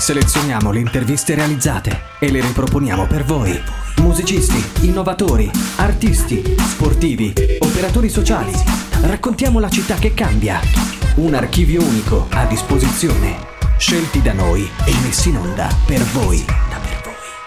Selezioniamo le interviste realizzate e le riproponiamo per voi. Musicisti, innovatori, artisti, sportivi, operatori sociali. Raccontiamo la città che cambia. Un archivio unico a disposizione. Scelti da noi e messi in onda per voi.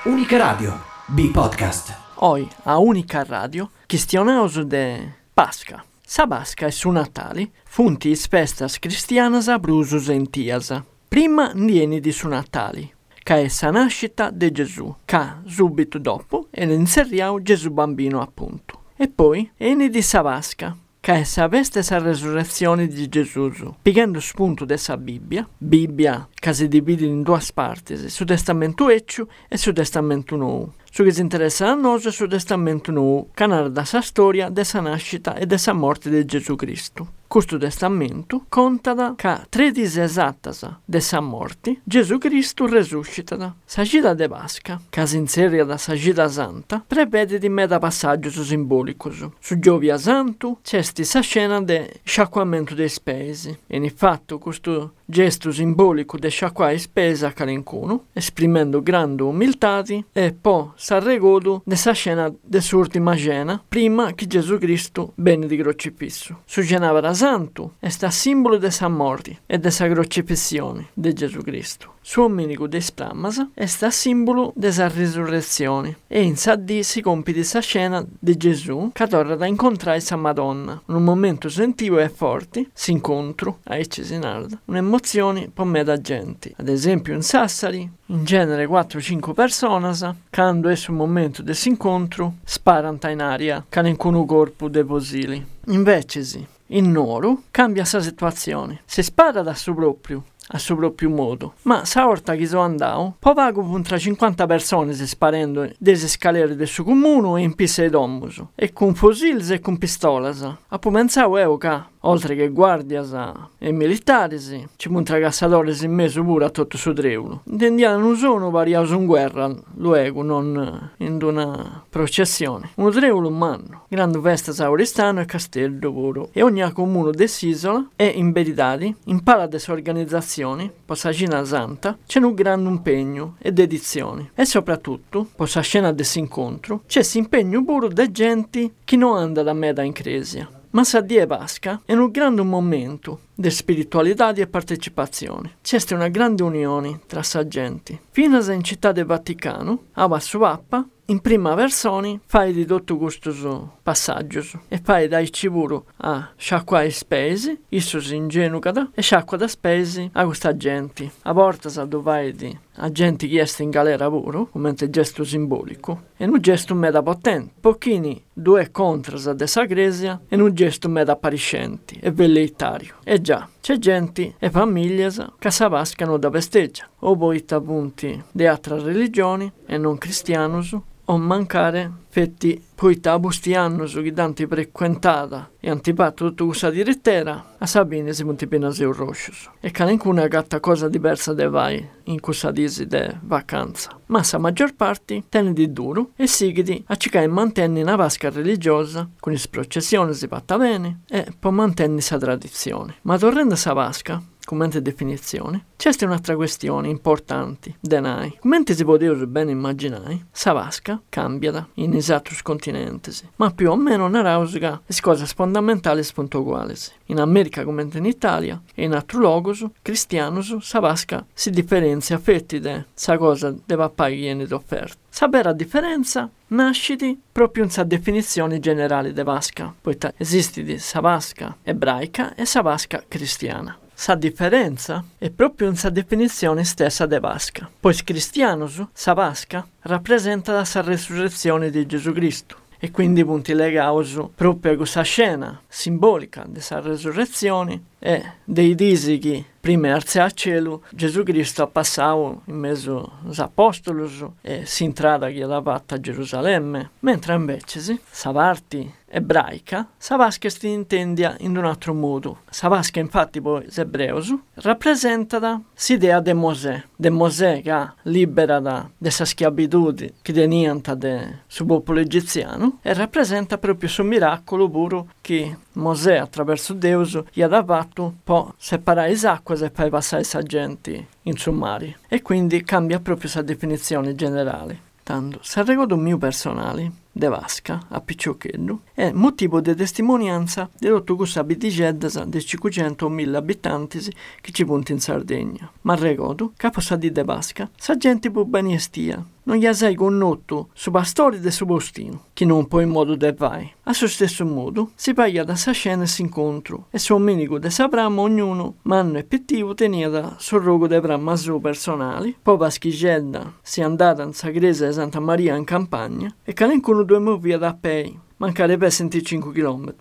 Unica Radio, B-Podcast. Hoy, a Unica Radio, questionamos de Pasca. Sa Pasca è su Natali, funti festas cristianas abrusus entiasa. Prima nieni di su Natali, ca è sa nascita de Gesù, ca subito dopo ne inseriamo Gesù bambino appunto. E poi eni di sa Pasca, ca è sa veste sa resurrezione di Gesù, pigliando spunto dessa Bibbia, Bibbia che si divide in due parti, su testamento Eccio e su testamento Nuovo. Su che si interessa a noi su testamento Nuovo, che narra sa storia dessa nascita e dessa morte di Gesù Cristo. Questo testamento conta che tre dise esattas dessa morte Gesù Cristo resuscita. Sagida de Pasca, che si inseria da Sagida Santa, prevede di meta passaggio simbolico. Su Giovia Santo c'è sa scena de sciacquamento dei spesi. E infatti questo gesto simbolico de sciacquare spesa a calencuno, esprimendo grande umiltà e poi s'arregodo dessa scena de s'ultima cena, prima che Gesù Cristo bene di crocifisso. Su Genavra Santo è sta simbolo dessa morte e dessa crocifissione di Gesù Cristo. Su Ominico de Splammas è sta simbolo dessa risurrezione e in sa di si compie di sa scena di Gesù che torna da incontrare sa Madonna. In un momento sentivo e forte, si incontro, a ecce si narda, un'emozione per me da gente. Ad esempio in Sassari, in genere 4-5 persone, quando è un momento di incontro, sparano in aria, che un corpo de posili. Invece sì, in Noro cambia sa situazione. Si spara da suo proprio, a suo proprio modo. Ma sa orta che sono andato, poi vago contra 50 persone si sparendo delle scalere del suo comune e in pista di domus, e con fusils e con pistolas. A pensavo io che oltre che guardias e militari, ci punta cazzatori in mezzo pure a tutto su treulo. Intendiamo non sono variati in guerra, luego, non in una processione. Un treulo umano, grande festa sauristano e castello puro. E ogni comune dell'isola è in verità, in pala delle organizzazioni, possa scena santa, c'è un grande impegno e dedizione. E soprattutto, possa scena dell'incontro, c'è impegno puro da gente che non anda da me da incresia. Ma sa die Pasca è un grande momento di spiritualità e partecipazione. C'è una grande unione tra sa gente. Fino a in città del Vaticano, a su Papa, in prima versione fai di tutto questo passaggio e fai dai ciburu a sciacquare spesi, isso si ingenucada e sciacqua da spesi a questa gente. A volte sa dove di a gente che è in galera puro, come gesto simbolico, e un gesto meda potente. Pochini due contras a dessa e un gesto meda appariscenti e velleitario. E già, c'è gente e famiglie che savascano da festeggia, o poi punti di altre religioni e non cristianos, o mancare fetti poi tabusti anno su chi tanti frequentata e antipatto tutto questa direttera, a Sabine si punti pena seu roscius. E calencuna gatta cosa diversa de vai in questa disi de vacanza. Ma sa maggior parte tenne di duro e sigidi a cica e mantenni una vasca religiosa, con is processioni si fatta bene, e poi mantenni sa tradizione. Ma tornando a sa vasca, come definizione, c'è un'altra questione importante, denai. Come si poteva bene immaginare, sa vasca cambia in esattos continenti, ma più o meno narausica le cose fondamentali spunto uguali. In America come in Italia e in altri luoghi cristianos sa vasca si differenzia fetti de sa cosa deve apparire d'offerta. Sapere la differenza nasciti proprio in sa definizione generale de vasca, poiché esiste di sa vasca ebraica e sa vasca cristiana. Sa differenza? È proprio in sa definizione stessa de vasca, pois cristianos, sa vasca, rappresenta la sa resurrezione di Gesù Cristo. E quindi punti legaus proprio a questa scena simbolica della resurrezione e dei disi che prima alzi a cielo Gesù Cristo ha passato in mezzo agli apostoli e si intrada che la fatta a Gerusalemme mentre invece sì, sa parte ebraica sa vasca si intendia in un altro modo. Sa vasca infatti poi ebreus rappresenta l'idea di Mosè di Mosè che libera da questa schiavitù che del suo popolo egiziano e rappresenta proprio suo miracolo puro che Mosè attraverso Deus gli ha fatto può separare le acque e poi passare i gente in su mare e quindi cambia proprio la definizione generale. Tanto, se ricordo mio personale, de Vasca, a Piccioccheddu, è motivo di testimonianza di tutto questa bitigedda di 500.000 abitanti che ci punti in Sardegna. Ma ricordo che a di de Vasca, sa gente può stia, non gli sei connotto su pastori del suo postino, che non può in modo de vai. A suo stesso modo, si paglia da sa scena si incontro, e suo minico de sapramo ognuno, manno e pettivo tenia da sul rogo de bramma suo personali, poi paschigedda si andata in sagresa di Santa Maria in campagna, e calencuno due via da pei, mancare per 25 km.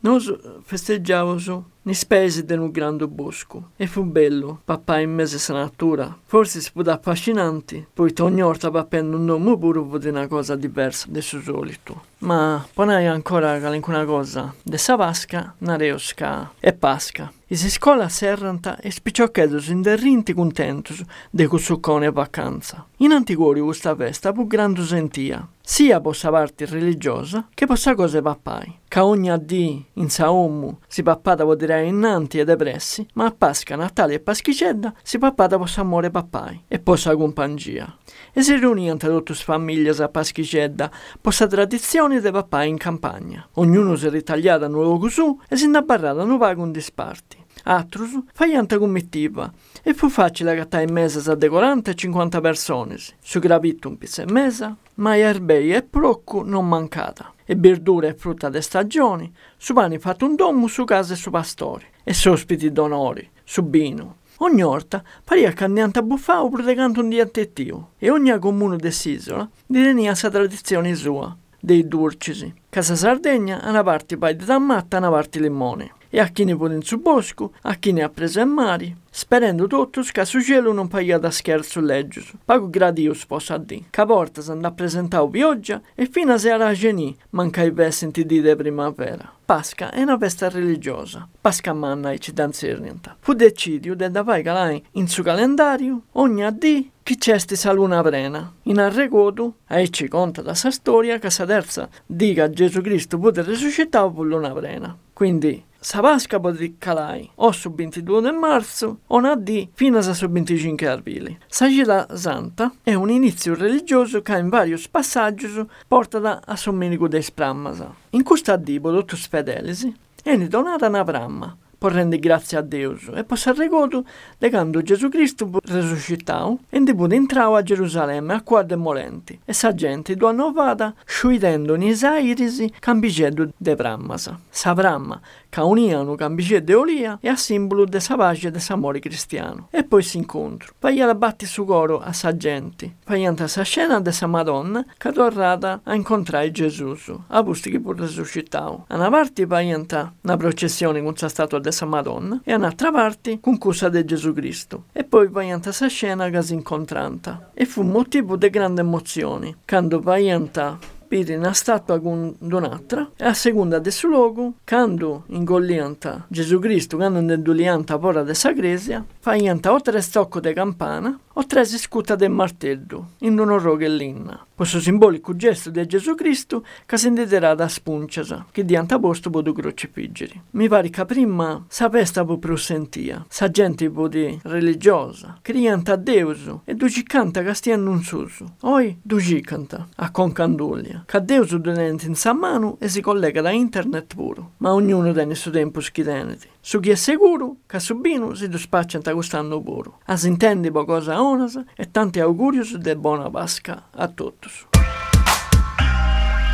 Noi festeggiavamo ni spese di un grande bosco e fu bello, papà in mese sa natura. Forse si può affascinante, poi ogni volta papendo un nome pure di una cosa diversa del suo solito. Ma poi ancora alcuna cosa, de sa vasca, nareosca e pasca. I si scola serranta e spicciocchedos inderrinti contentos de cussuccone vacanza. In antiquori questa festa fu grande sentia, sia possa parte religiosa che possa cose pappai. Ca ogni addì in saommu si pappata vuol dire innanti e depressi, ma a Pasca, Natale e Paschicedda si pappata possa amore pappai e possa compangia. E si riuniano tutte le famiglie a Paschicedda, possa tradizioni de pappai in campagna. Ognuno si ritagliata nuovo cosù e si innabarrata un vago in disparti. Atrus faianta committiva e fu facile cattare in mesa a de 40 e 50 persone. Su gravitto un pizzo e mesa, ma erbei e procco non mancata. E verdure e frutta de stagioni, su pani fatto un domo su casa e su pastori, e su ospiti d'onori, su bino. Ogni orta paria candiante a buffao predicando un diatettivo, e ogni comune dell'isola direnia sa tradizione sua, dei durcisi. Casa Sardegna, una parte pai di tammatta, una parte limone e a chi ne vuole in su bosco, a chi ne ha preso in mari, sperando tutto che su cielo non paia da scherzo legge. Pago gradius possa dire. Che porta si andà a presentare pioggia e fino a sera geni manca i vestiti di de primavera. Pasca è una festa religiosa. Pasca manna e ci danzernenta. Fu decidio de davai calai in su calendario ogni addì chi c'è sti luna prena. In arregoto, e ci conta da sa storia che sa terza dica Gesù Cristo può risuscitare per luna prena. Quindi sa Pasca potrà calare o sul 22 marzo o nadì fino a sul 25 aprile. Sa Gita Santa è un inizio religioso che in vari passaggi porta a Sommenico dei Sprammasa. In questo addibo tutti i fedeli è donata una pramma por rende grazie a Dio e possa regoto de quando Gesù Cristo resuscitau e pure entrau a Gerusalemme a quadre molenti e sa gente do annovata sciuidendo nis airisi cambiceddu de prammasa. Sa pramma ca uniano cambiceddu de olia e a simbolo de pace de s'amore cristiano. E poi si incontro. Paia la batti su coro a sa gente. Paianta sa scena de sa Madonna ca torrata a incontrare Gesù a busti che pur resuscitau. A una parte paianta una processione con sa statua de sa Madonna e un'altra parte con cosa di Gesù Cristo. E poi vaianta sa scena che si incontranta. E fu motivo di grande emozione, quando vaianta vide una statua con un'altra e a seconda del suo luogo, quando ingollianta Gesù Cristo, quando indulianta pora de sa gresia, faianta o tre stocco de campana o tre scuta del martello, in un roghellina. Questo simbolico gesto di Gesù Cristo che si intenderà da spunciasa, che dianta posto può crocifiggere. Mi pare che prima sa festa può più sentia, sa gente può di religiosa, crianta a Deus e du canta che stia annunzioso. Oi du canta a concanduglia, che Deus tenente in sa mano e si collega da internet puro, ma ognuno tiene il suo tempo schiteneti. Su chi è sicuro che su bino si dispaccia quest'anno puro. A si intende pocosa onas e tanti auguri di buona Pasca a tutti.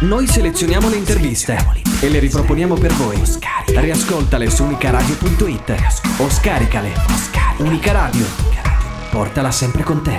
Noi selezioniamo le interviste e le riproponiamo per voi. Riascoltale su unicaradio.it o scaricale. Unica Radio. Portala sempre con te.